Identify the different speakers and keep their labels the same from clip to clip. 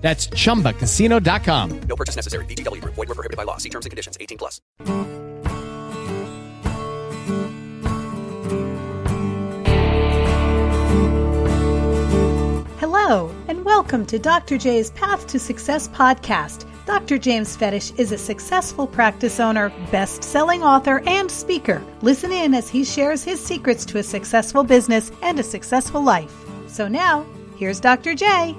Speaker 1: That's chumbacasino.com.
Speaker 2: No purchase necessary. VGW Group. Void were prohibited by law. See terms and conditions. 18 plus.
Speaker 3: Hello, and welcome to Dr. J's Path to Success podcast. Dr. James Fedich is a successful practice owner, best selling author, and speaker. Listen in as he shares his secrets to a successful business and a successful life. So now, here's Dr. J.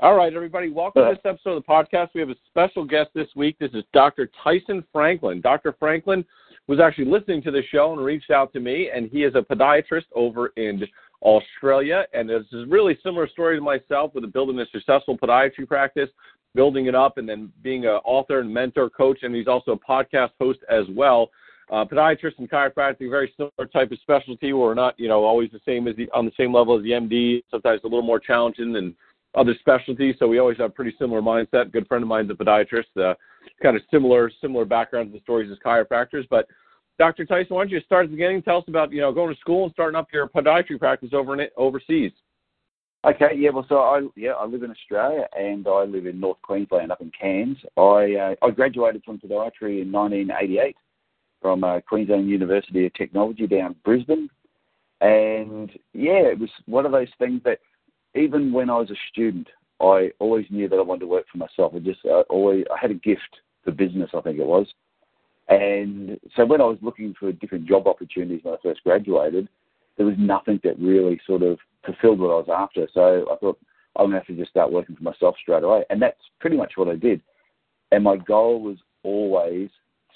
Speaker 4: All right, everybody, welcome to this episode of the podcast. We have a special guest this week. This is Dr. Tyson Franklin. Dr. Franklin was actually listening to the show and reached out to me, and he is a podiatrist over in Australia. And it's a really similar story to myself with building a successful podiatry practice, building it up, and then being an author and mentor coach. And he's also a podcast host as well. Uh, podiatrist and chiropractic, very similar type of specialty. Where we're not, you know, always the same as the on the same level as the MD. Sometimes a little more challenging than other specialties. So we always have pretty similar mindset. Good friend of mine's a podiatrist. Uh, kind of similar similar backgrounds and stories as chiropractors. But Dr. Tyson, why don't you start at the beginning? Tell us about you know going to school and starting up your podiatry practice over in overseas.
Speaker 5: Okay, yeah, well, so I yeah I live in Australia and I live in North Queensland up in Cairns. I uh, I graduated from podiatry in 1988 from uh, Queensland University of Technology down Brisbane, and yeah, it was one of those things that even when I was a student, I always knew that I wanted to work for myself. I just I always I had a gift for business, I think it was. And so when I was looking for different job opportunities when I first graduated, there was nothing that really sort of fulfilled what I was after. So I thought I'm gonna have to just start working for myself straight away, and that's pretty much what I did. And my goal was always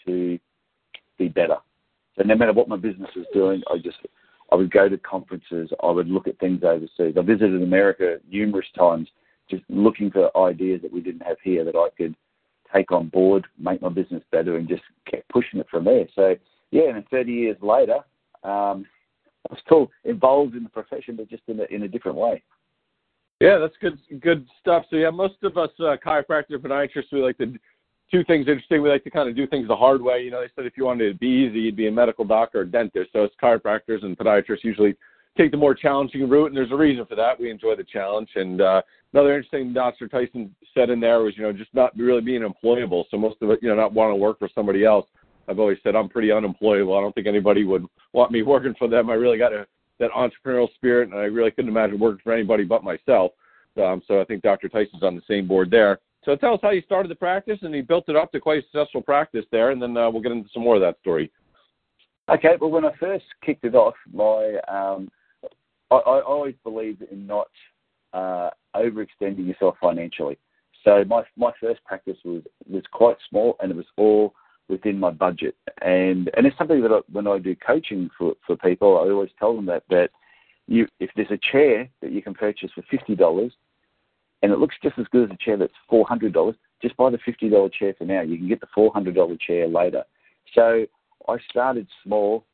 Speaker 5: to be better. So no matter what my business was doing, I just I would go to conferences. I would look at things overseas. I visited America numerous times, just looking for ideas that we didn't have here that I could take on board, make my business better, and just kept pushing it from there. So yeah, and 30 years later, um, I'm still involved in the profession, but just in a, in a different way.
Speaker 4: Yeah, that's good good stuff. So yeah, most of us uh, chiropractors, podiatrists, we like to two things interesting. We like to kind of do things the hard way. You know, they said if you wanted to be easy, you'd be a medical doctor or dentist. So it's chiropractors and podiatrists usually take the more challenging route, and there's a reason for that. We enjoy the challenge. And uh, another interesting Dr. Tyson said in there was, you know, just not really being employable. So most of it, you know, not wanting to work for somebody else. I've always said I'm pretty unemployable. I don't think anybody would want me working for them. I really got a, that entrepreneurial spirit, and I really couldn't imagine working for anybody but myself. Um, so I think Dr. Tyson's on the same board there. So tell us how you started the practice and you built it up to quite a successful practice there, and then uh, we'll get into some more of that story.
Speaker 5: Okay, well, when I first kicked it off, my um, I, I always believed in not uh, overextending yourself financially. So my my first practice was was quite small, and it was all within my budget. And and it's something that I, when I do coaching for for people, I always tell them that that you if there's a chair that you can purchase for fifty dollars, and it looks just as good as a chair that's four hundred dollars. Just buy the fifty dollar chair for now. You can get the four hundred dollar chair later. So I started small,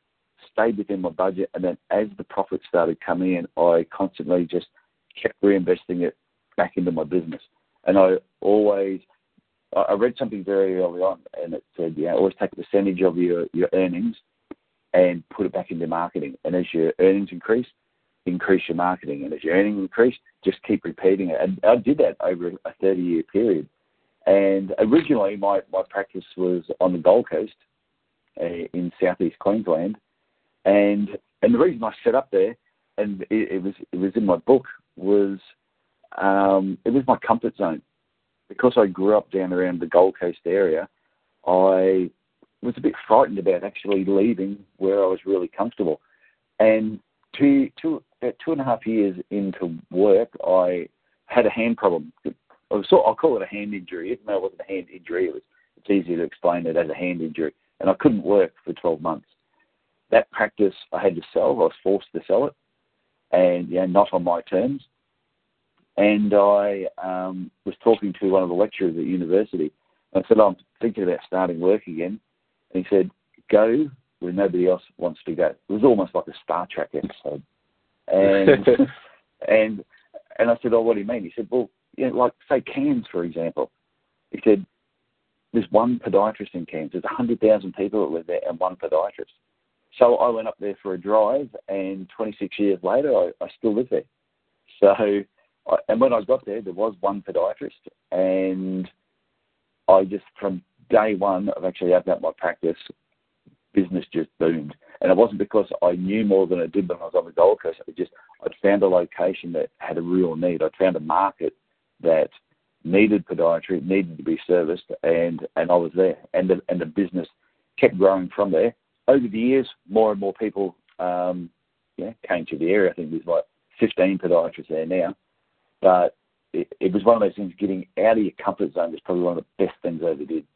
Speaker 5: stayed within my budget, and then as the profits started coming in, I constantly just kept reinvesting it back into my business. And I always, I read something very early on, and it said, yeah, always take a percentage of your your earnings and put it back into marketing. And as your earnings increase, increase your marketing. And as your earnings increase, just keep repeating it. And I did that over a 30 year period. And originally, my, my practice was on the Gold Coast uh, in southeast Queensland. And and the reason I set up there, and it, it was it was in my book, was um, it was my comfort zone. Because I grew up down around the Gold Coast area, I was a bit frightened about actually leaving where I was really comfortable. And two, two, about two and a half years into work, I had a hand problem. So I'll call it a hand injury, even though it wasn't a hand injury. It was, it's easier to explain it as a hand injury. And I couldn't work for 12 months. That practice I had to sell. I was forced to sell it, and yeah, not on my terms. And I um, was talking to one of the lecturers at university. I said, oh, I'm thinking about starting work again. And he said, go where nobody else wants to go. It was almost like a Star Trek episode. And and and I said, oh, what do you mean? He said, well, you know, like say Cairns, for example. He said, there's one podiatrist in Cairns. There's 100,000 people that live there and one podiatrist. So I went up there for a drive, and 26 years later, I, I still live there. So, I, and when I got there, there was one podiatrist, and I just from day one of actually opening up my practice, business just boomed. And it wasn't because I knew more than I did when I was on the Gold Coast. It just I'd found a location that had a real need. I'd found a market that needed podiatry, needed to be serviced, and and I was there. And the and the business kept growing from there. Over the years, more and more people um, yeah, came to the area. I think there's like 15 podiatrists there now. But it, it was one of those things. Getting out of your comfort zone is probably one of the best things I ever did.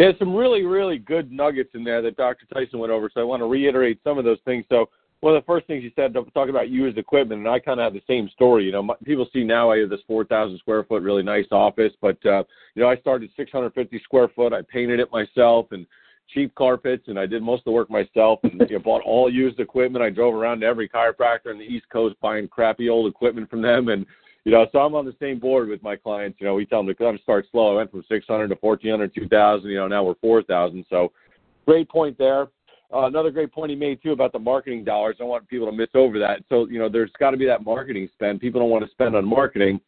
Speaker 4: There's some really, really good nuggets in there that Dr. Tyson went over. So I want to reiterate some of those things. So one of the first things you said, talk about used equipment, and I kind of have the same story. You know, my, people see now I have this 4,000 square foot, really nice office, but uh, you know, I started 650 square foot. I painted it myself and cheap carpets, and I did most of the work myself. And you know, bought all used equipment. I drove around to every chiropractor in the East Coast buying crappy old equipment from them, and you know, so I'm on the same board with my clients. You know, we tell them to come start slow. I went from 600 to 1400, 2000. You know, now we're 4000. So, great point there. Uh, another great point he made too about the marketing dollars. I want people to miss over that. So, you know, there's got to be that marketing spend. People don't want to spend on marketing.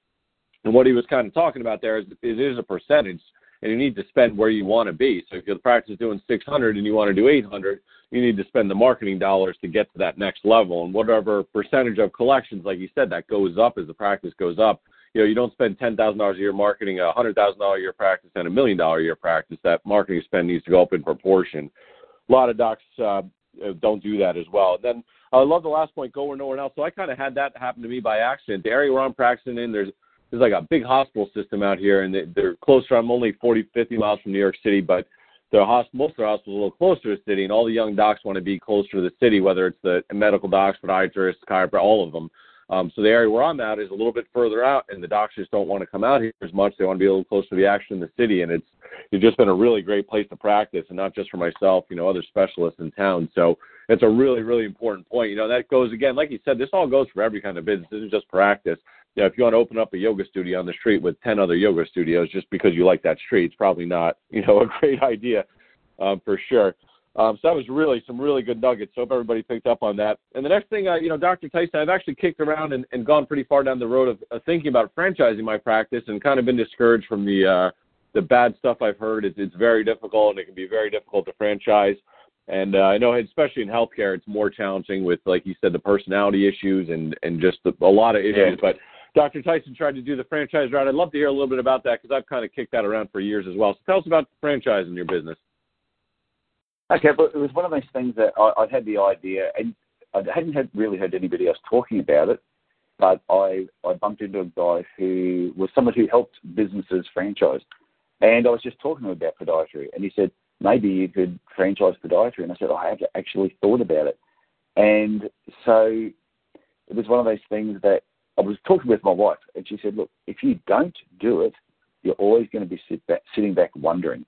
Speaker 4: And what he was kind of talking about there is it is a percentage and you need to spend where you want to be. So if your practice is doing 600 and you want to do 800, you need to spend the marketing dollars to get to that next level. And whatever percentage of collections, like you said, that goes up as the practice goes up. You know, you don't spend ten thousand dollars a year marketing a hundred thousand dollar a year practice and a million dollar a year practice. That marketing spend needs to go up in proportion. A lot of docs uh, don't do that as well. And then I love the last point, go where no one else. So I kind of had that happen to me by accident. The area where I'm practicing in, there's there's like a big hospital system out here, and they're closer. I'm only 40, 50 miles from New York City, but the hospital, most of their hospitals are a little closer to the city, and all the young docs want to be closer to the city, whether it's the medical docs, podiatrists, chiropractors, all of them. Um, so the area where I'm at is a little bit further out, and the docs just don't want to come out here as much. They want to be a little closer to the action in the city, and it's it's just been a really great place to practice, and not just for myself, you know, other specialists in town. So it's a really, really important point. You know, that goes again, like you said, this all goes for every kind of business. This is just practice you know, if you want to open up a yoga studio on the street with 10 other yoga studios just because you like that street, it's probably not, you know, a great idea um, for sure. Um, so that was really some really good nuggets. Hope everybody picked up on that. And the next thing, uh, you know, Dr. Tyson, I've actually kicked around and, and gone pretty far down the road of, of thinking about franchising my practice and kind of been discouraged from the uh, the bad stuff I've heard. It's, it's very difficult and it can be very difficult to franchise. And uh, I know, especially in healthcare, it's more challenging with, like you said, the personality issues and and just the, a lot of issues. Yeah. But Dr. Tyson tried to do the franchise route. I'd love to hear a little bit about that because I've kind of kicked that around for years as well. So tell us about the franchise in your business.
Speaker 5: Okay, but it was one of those things that I, I had the idea, and I hadn't had, really heard anybody else talking about it. But I, I bumped into a guy who was someone who helped businesses franchise, and I was just talking to him about podiatry, and he said maybe you could franchise podiatry, and I said I have actually thought about it, and so it was one of those things that I was talking with my wife, and she said, "Look, if you don't do it, you're always going to be sit back, sitting back wondering.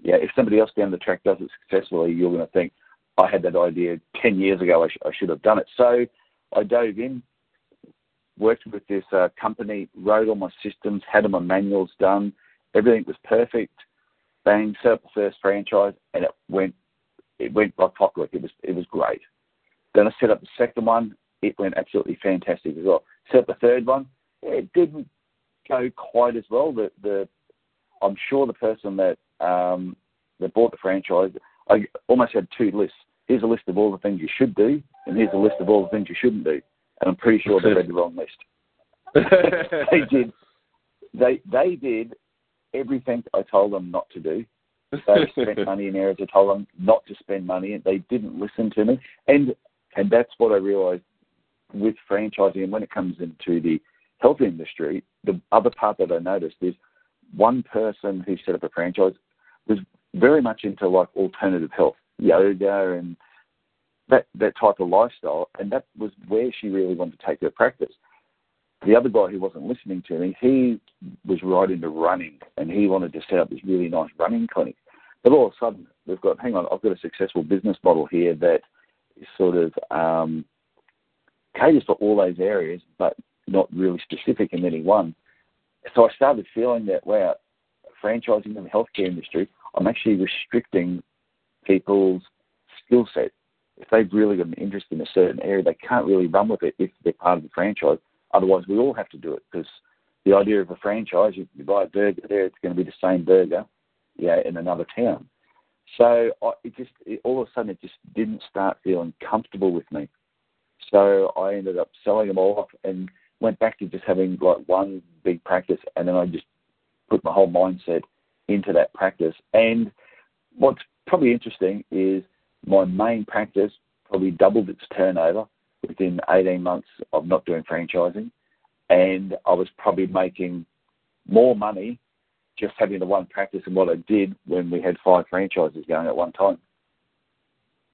Speaker 5: Yeah, if somebody else down the track does it successfully, you're going to think, I had that idea ten years ago. I, sh- I should have done it. So I dove in, worked with this uh, company, wrote all my systems, had all my manuals done. Everything was perfect. Bang, set up the first franchise, and it went it went like clockwork. It was it was great. Then I set up the second one. It went absolutely fantastic as well set the third one. It didn't go quite as well. The, the I'm sure the person that um, that bought the franchise, I almost had two lists. Here's a list of all the things you should do, and here's a list of all the things you shouldn't do. And I'm pretty sure they read the wrong list. they did. They they did everything I told them not to do. They spent money in areas I told them not to spend money, and they didn't listen to me. And and that's what I realised with franchising and when it comes into the health industry, the other part that I noticed is one person who set up a franchise was very much into like alternative health, yoga and that that type of lifestyle, and that was where she really wanted to take her practice. the other guy who wasn't listening to me, he was right into running, and he wanted to set up this really nice running clinic. But all of a sudden, we've got, hang on, I've got a successful business model here that is sort of um, caters for all those areas, but not really specific in any one. So I started feeling that, wow, franchising in the healthcare industry, I'm actually restricting people's skill set. If they've really got an interest in a certain area, they can't really run with it if they're part of the franchise. Otherwise, we all have to do it because the idea of a franchise, you, you buy a burger there, it's going to be the same burger, yeah, in another town. So I, it just it, all of a sudden it just didn't start feeling comfortable with me. So I ended up selling them all off and went back to just having like one big practice, and then I just put my whole mindset into that practice. And what's probably interesting is my main practice probably doubled its turnover within 18 months of not doing franchising, and I was probably making more money just having the one practice and what I did when we had five franchises going at one time.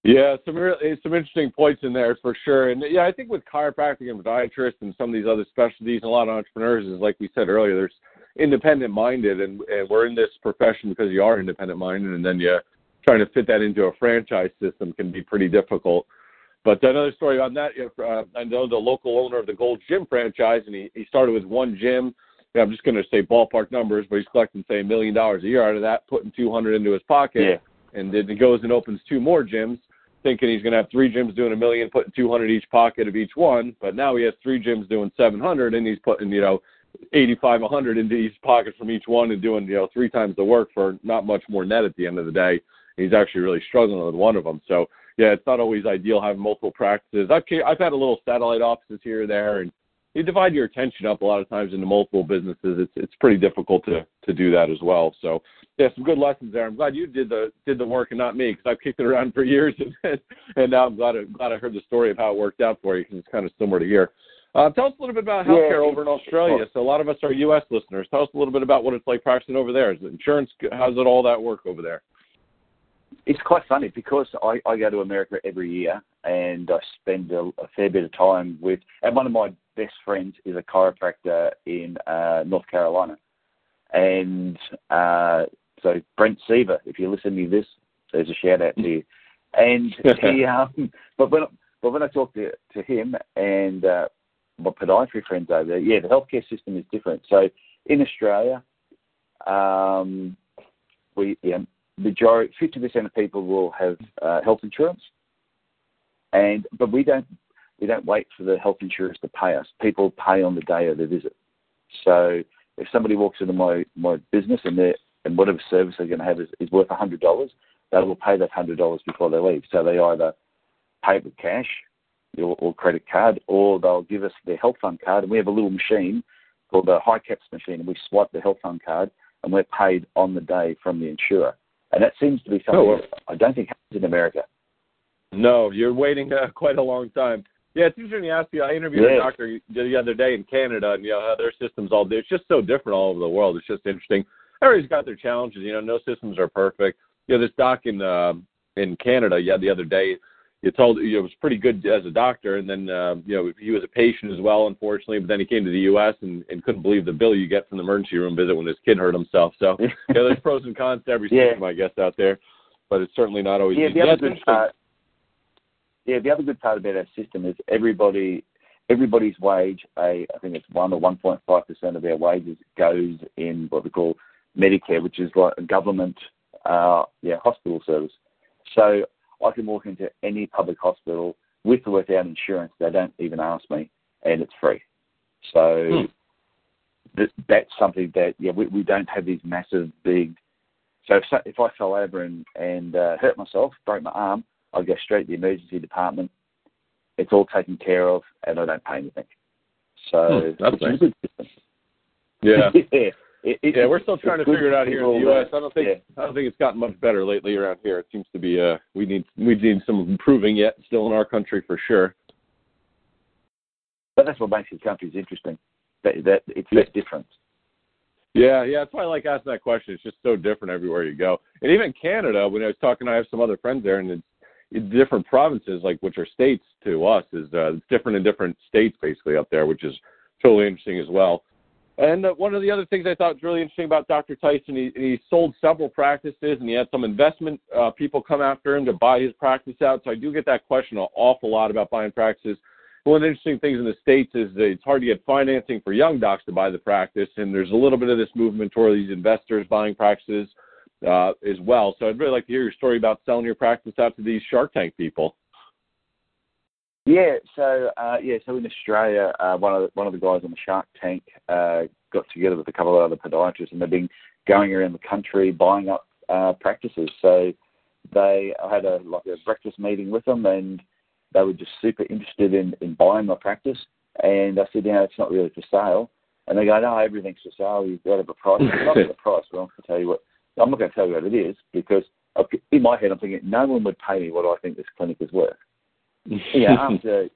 Speaker 4: Yeah, some really, some interesting points in there for sure. And yeah, I think with chiropractic and podiatrists and some of these other specialties, a lot of entrepreneurs is like we said earlier, there's independent minded, and, and we're in this profession because you are independent minded, and then you trying to fit that into a franchise system can be pretty difficult. But another story on that, uh, I know the local owner of the Gold Gym franchise, and he, he started with one gym. Yeah, I'm just going to say ballpark numbers, but he's collecting say a million dollars a year out of that, putting 200 into his pocket,
Speaker 5: yeah.
Speaker 4: and then he goes and opens two more gyms, thinking he's going to have three gyms doing a million, putting 200 each pocket of each one. But now he has three gyms doing 700, and he's putting you know 85, 100 into each pocket from each one, and doing you know three times the work for not much more net at the end of the day. He's actually really struggling with one of them. So yeah, it's not always ideal having multiple practices. I've I've had a little satellite offices here or there, and you divide your attention up a lot of times into multiple businesses. It's it's pretty difficult to to do that as well. So yeah, some good lessons there. I'm glad you did the did the work and not me because I've kicked it around for years, and, and now I'm glad I, glad I heard the story of how it worked out for you because it's kind of similar to here. Uh, tell us a little bit about healthcare
Speaker 5: yeah,
Speaker 4: over in Australia. So a lot of us are U.S. listeners. Tell us a little bit about what it's like practicing over there. Is it insurance? How's it all that work over there?
Speaker 5: it's quite funny because I, I go to America every year and I spend a, a, fair bit of time with, and one of my best friend is a chiropractor in uh, North Carolina. And uh, so Brent Seaver, if you listen to this, there's a shout out to you. And he, um, but when but when I talked to to him and uh, my podiatry friends over there, yeah, the healthcare system is different. So in Australia, um, we yeah, majority, 50% of people will have uh, health insurance, and but we don't we don't wait for the health insurers to pay us. People pay on the day of the visit. So if somebody walks into my my business and they and whatever service they're going to have is, is worth hundred dollars, they will pay that hundred dollars before they leave. So they either pay with cash or, or credit card, or they'll give us their health fund card, and we have a little machine called the HICAPS machine, and we swipe the health fund card, and we're paid on the day from the insurer. And that seems to be something oh, well. I don't think happens in America.
Speaker 4: No, you're waiting uh, quite a long time. Yeah, it's interesting you ask you. I interviewed yeah. a doctor the other day in Canada, and you know how their systems all. It's just so different all over the world. It's just interesting. Everybody's got their challenges. You know, no systems are perfect. You know, this doc in uh, in Canada, yeah, the other day, you told you know, it was pretty good as a doctor, and then uh, you know he was a patient as well, unfortunately. But then he came to the U.S. and, and couldn't believe the bill you get from the emergency room visit when his kid hurt himself. So yeah, there's pros and cons to every
Speaker 5: yeah.
Speaker 4: system, I guess, out there. But it's certainly not always.
Speaker 5: Yeah,
Speaker 4: easy.
Speaker 5: the other good part. Yeah, the other good part about our system is everybody, everybody's wage, a, I think it's one or 1.5 percent of their wages goes in what we call Medicare, which is like a government, uh, yeah, hospital service. So I can walk into any public hospital with or without insurance. They don't even ask me, and it's free. So hmm. th- that's something that yeah we, we don't have these massive big. So if, if I fell over and and uh, hurt myself, broke my arm, I go straight to the emergency department. It's all taken care of, and I don't pay anything. So
Speaker 4: hmm, that's
Speaker 5: nice.
Speaker 4: Yeah.
Speaker 5: yeah. It, it,
Speaker 4: yeah, we're still trying to figure it out here in the U.S. I don't think yeah. I don't think it's gotten much better lately around here. It seems to be uh we need we need some improving yet still in our country for sure.
Speaker 5: But that's what makes these countries interesting. That that it's yeah. that different.
Speaker 4: Yeah, yeah, that's why I like asking that question. It's just so different everywhere you go. And even Canada, when I was talking, I have some other friends there, and different provinces, like which are states to us, is uh, different in different states basically up there, which is totally interesting as well. And uh, one of the other things I thought was really interesting about Dr. Tyson, he, he sold several practices and he had some investment uh, people come after him to buy his practice out. So I do get that question an awful lot about buying practices. One of the interesting things in the States is that it's hard to get financing for young docs to buy the practice. And there's a little bit of this movement toward these investors buying practices as well. So I'd really like to hear your story about selling your practice out to these Shark Tank people.
Speaker 5: Yeah, so uh, yeah, so in Australia, uh, one of the, one of the guys on the Shark Tank uh, got together with a couple of other podiatrists, and they've been going around the country buying up uh, practices. So they, I had a like a breakfast meeting with them, and they were just super interested in in buying my practice. And I said, you know, it's not really for sale. And they go, no, everything's for sale. You've got to have a price. Not for the price. Well, to tell you what. I'm not going to tell you what it is because in my head I'm thinking no one would pay me what I think this clinic is worth yeah, after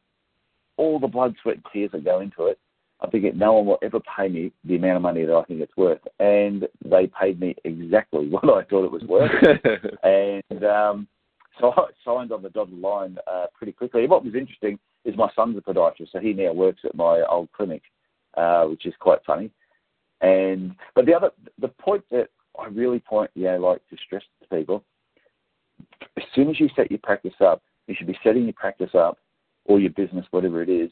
Speaker 5: all the blood, sweat, and tears that go into it, I think no one will ever pay me the amount of money that I think it's worth. And they paid me exactly what I thought it was worth. and um, so I signed on the dotted line uh, pretty quickly. And What was interesting is my son's a podiatrist, so he now works at my old clinic, uh, which is quite funny. And but the other the point that I really point, you know, like to stress to people, as soon as you set your practice up, you should be setting your practice up or your business, whatever it is,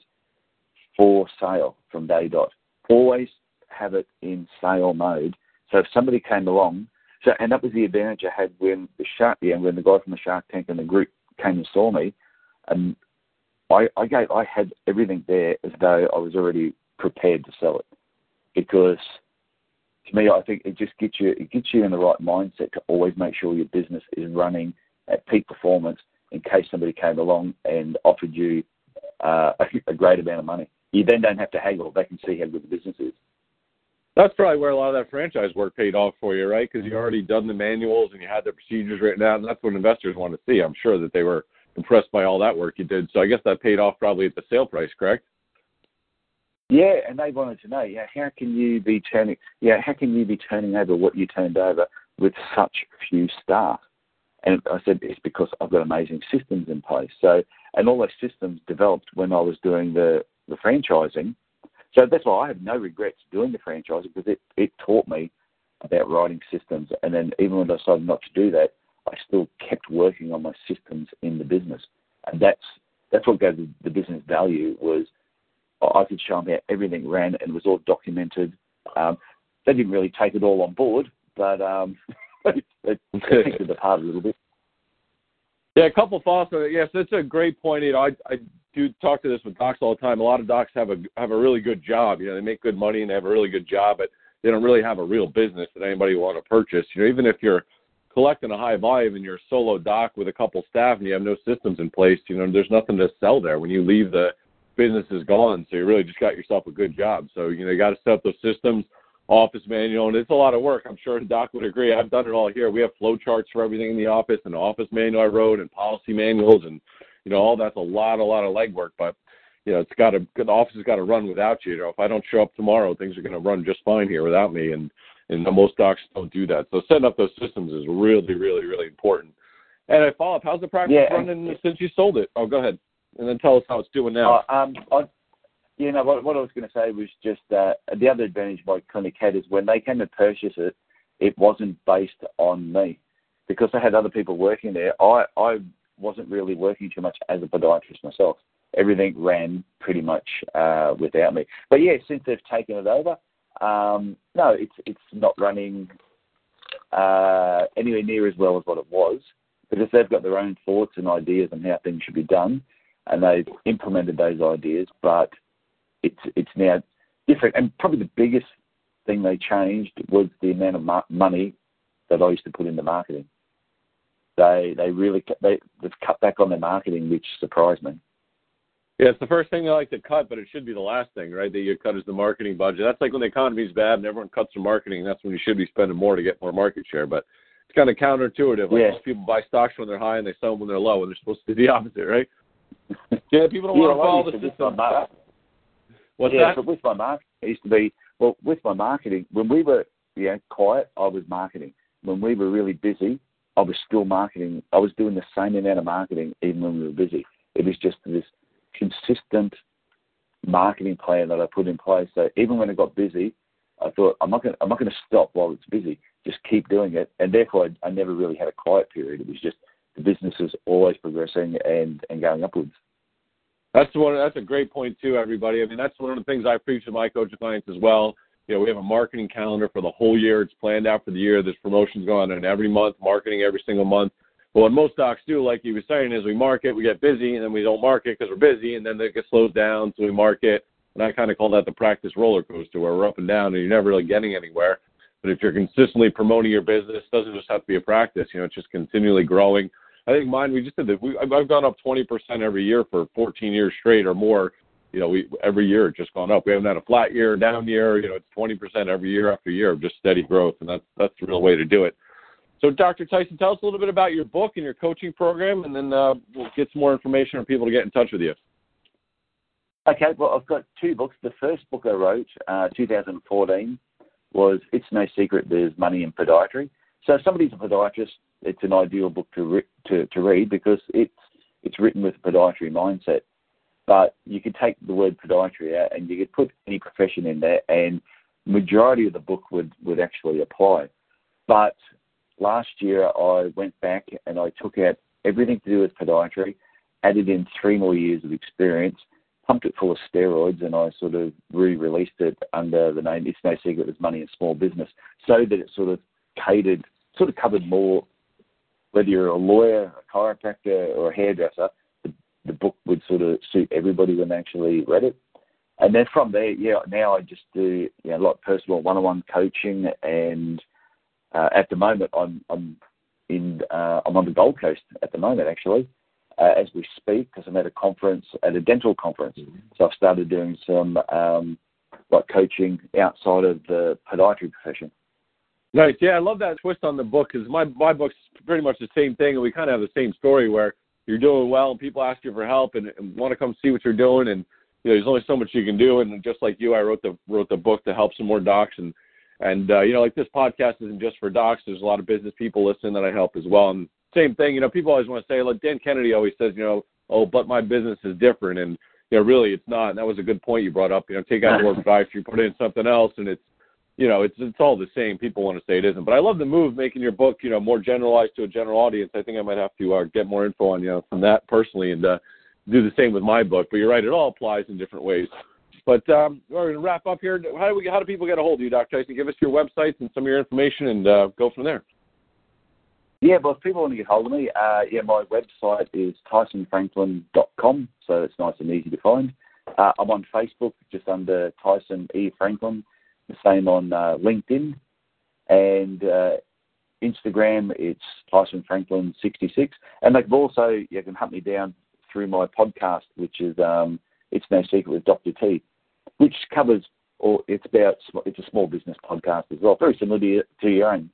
Speaker 5: for sale from day dot. Always have it in sale mode. So if somebody came along, so and that was the advantage I had when the shark, yeah, when the guy from the Shark Tank and the group came and saw me, and I, I gave, I had everything there as though I was already prepared to sell it, because to me, I think it just gets you, it gets you in the right mindset to always make sure your business is running at peak performance in case somebody came along and offered you uh, a, a great amount of money. You then don't have to haggle. They can see how good the business is.
Speaker 4: That's probably where a lot of that franchise work paid off for you, right? Because you already done the manuals and you had the procedures written out, and that's what investors want to see. I'm sure that they were impressed by all that work you did. So I guess that paid off probably at the sale price, correct?
Speaker 5: Yeah, and they wanted to know, yeah, how can you be turning, yeah, how can you be turning over what you turned over with such few staff? And I said, it's because I've got amazing systems in place. So, and all those systems developed when I was doing the, the franchising. So that's why I have no regrets doing the franchising because it, it taught me about writing systems. And then even when I decided not to do that, I still kept working on my systems in the business. And that's, that's what gave the, the business value was I could show them how everything ran and it was all documented. Um, they didn't really take it all on board, but um, it picked it apart a little bit.
Speaker 4: Yeah, a couple thoughts on it. Yes, that's a great point. You know, I I do talk to this with docs all the time. A lot of docs have a have a really good job. You know, they make good money and they have a really good job, but they don't really have a real business that anybody would want to purchase. You know, even if you're collecting a high volume and you're a solo doc with a couple staff and you have no systems in place, you know, there's nothing to sell there. When you leave, the business is gone. So you really just got yourself a good job. So you know, you got to set up those systems office manual, and it's a lot of work. I'm sure Doc would agree. I've done it all here. We have flow charts for everything in the office, and office manual I wrote, and policy manuals, and you know all that's a lot, a lot of legwork. But you know, it's got to the office has got to run without you. You know, if I don't show up tomorrow, things are going to run just fine here without me, and and most docs don't do that. So setting up those systems is really, really, really important. And I follow up. How's the practice yeah, running since you sold it? Oh, go ahead, and then tell us how it's doing now.
Speaker 5: Uh, um, I, you know, what, what I was going to say was just uh, the other advantage my clinic had is when they came to purchase it, it wasn't based on me because I had other people working there. I I wasn't really working too much as a podiatrist myself. Everything ran pretty much uh, without me. But yeah, since they've taken it over, um, no, it's it's not running uh, anywhere near as well as what it was because they've got their own thoughts and ideas on how things should be done, and they've implemented those ideas. But it's it's now different. And probably the biggest thing they changed was the amount of ma- money that I used to put into marketing. They they really they they've cut back on their marketing, which surprised me.
Speaker 4: Yeah, it's the first thing they like to cut, but it should be the last thing, right? That you cut is the marketing budget. That's like when the economy's bad and everyone cuts their marketing. That's when you should be spending more to get more market share. But it's kind of counterintuitive. Like
Speaker 5: yeah.
Speaker 4: most people buy stocks when they're high and they sell them when they're low, and they're supposed to do the opposite, right? yeah, people don't
Speaker 5: yeah,
Speaker 4: want to follow the system. What's
Speaker 5: yeah,
Speaker 4: that?
Speaker 5: but with my marketing, it used to be well with my marketing. When we were yeah quiet, I was marketing. When we were really busy, I was still marketing. I was doing the same amount of marketing even when we were busy. It was just this consistent marketing plan that I put in place. So even when it got busy, I thought I'm not going I'm not going to stop while it's busy. Just keep doing it, and therefore I, I never really had a quiet period. It was just the business is always progressing and and going upwards.
Speaker 4: That's one. That's a great point too, everybody. I mean, that's one of the things I preach to my coaching clients as well. You know, we have a marketing calendar for the whole year. It's planned out for the year. There's promotions going on every month, marketing every single month. But what most docs do, like you were saying, is we market, we get busy, and then we don't market because we're busy, and then it gets slowed down, so we market. And I kind of call that the practice roller coaster, where we're up and down, and you're never really getting anywhere. But if you're consistently promoting your business, doesn't just have to be a practice. You know, it's just continually growing. I think mine, we just did that. We, I've gone up 20% every year for 14 years straight or more. You know, we every year it's just gone up. We haven't had a flat year, down year. You know, it's 20% every year after year of just steady growth, and that's that's the real way to do it. So, Dr. Tyson, tell us a little bit about your book and your coaching program, and then uh, we'll get some more information for people to get in touch with you.
Speaker 5: Okay, well, I've got two books. The first book I wrote, uh, 2014, was It's No Secret There's Money in Podiatry. So, if somebody's a podiatrist, it's an ideal book to, re- to, to read because it's, it's written with a podiatry mindset. But you could take the word podiatry out and you could put any profession in there, and majority of the book would, would actually apply. But last year I went back and I took out everything to do with podiatry, added in three more years of experience, pumped it full of steroids, and I sort of re-released it under the name "It's No Secret There's Money in Small Business," so that it sort of catered, sort of covered more. Whether you're a lawyer, a chiropractor, or a hairdresser, the, the book would sort of suit everybody when they actually read it. And then from there, yeah, now I just do you know, a lot of personal one-on-one coaching and uh, at the moment, I'm I'm in uh, I'm on the Gold Coast at the moment actually, uh, as we speak, because I'm at a conference at a dental conference. Mm-hmm. So I've started doing some um, like coaching outside of the podiatry profession.
Speaker 4: Nice, yeah, I love that twist on the book because my my book's pretty much the same thing, and we kind of have the same story where you're doing well and people ask you for help and, and want to come see what you're doing, and you know there's only so much you can do, and just like you, I wrote the wrote the book to help some more docs and and uh, you know, like this podcast isn't just for docs. There's a lot of business people listening that I help as well. And same thing, you know, people always want to say, like Dan Kennedy always says, you know, oh, but my business is different, and you know, really it's not. And that was a good point you brought up. You know, take out more advice, you put in something else, and it's you know, it's it's all the same. People want to say it isn't, but I love the move making your book, you know, more generalized to a general audience. I think I might have to uh, get more info on you know from that personally, and uh, do the same with my book. But you're right, it all applies in different ways. But um, we're going to wrap up here. How do we? How do people get a hold of you, Dr. Tyson? Give us your websites and some of your information, and uh, go from there.
Speaker 5: Yeah, well, if people want to get hold of me, uh, yeah, my website is tysonfranklin.com, so it's nice and easy to find. Uh, I'm on Facebook just under Tyson E. Franklin, the same on uh, LinkedIn, and uh, Instagram, it's Tyson Franklin 66. And they can also, you can hunt me down through my podcast, which is um, It's No Secret with Dr. T which covers, or it's about, it's a small business podcast as well, very similar to your own.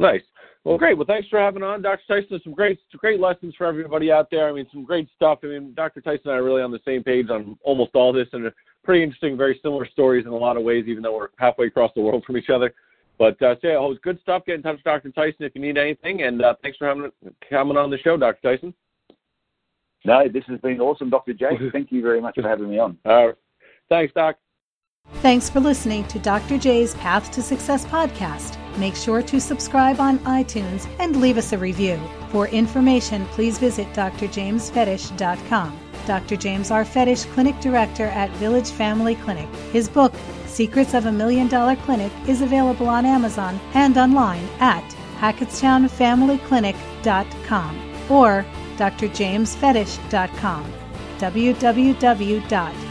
Speaker 4: Nice. Well, great. Well, thanks for having on, Dr. Tyson. Some great, great lessons for everybody out there. I mean, some great stuff. I mean, Dr. Tyson and I are really on the same page on almost all this, and pretty interesting, very similar stories in a lot of ways, even though we're halfway across the world from each other. But uh, so yeah, it was good stuff. Get in touch with Dr. Tyson if you need anything, and uh, thanks for having coming on the show, Dr. Tyson.
Speaker 5: No, this has been awesome, Dr. J. Thank you very much for having me on.
Speaker 4: All right. Thanks, Doc.
Speaker 3: Thanks for listening to Dr. J's Path to Success podcast. Make sure to subscribe on iTunes and leave us a review. For information, please visit drjamesfedich.com. Dr. James R. Fedich, Clinic Director at Village Family Clinic. His book, Secrets of a Million Dollar Clinic, is available on Amazon and online at hackettstownfamilyclinic.com or drjamesfedich.com. www.dr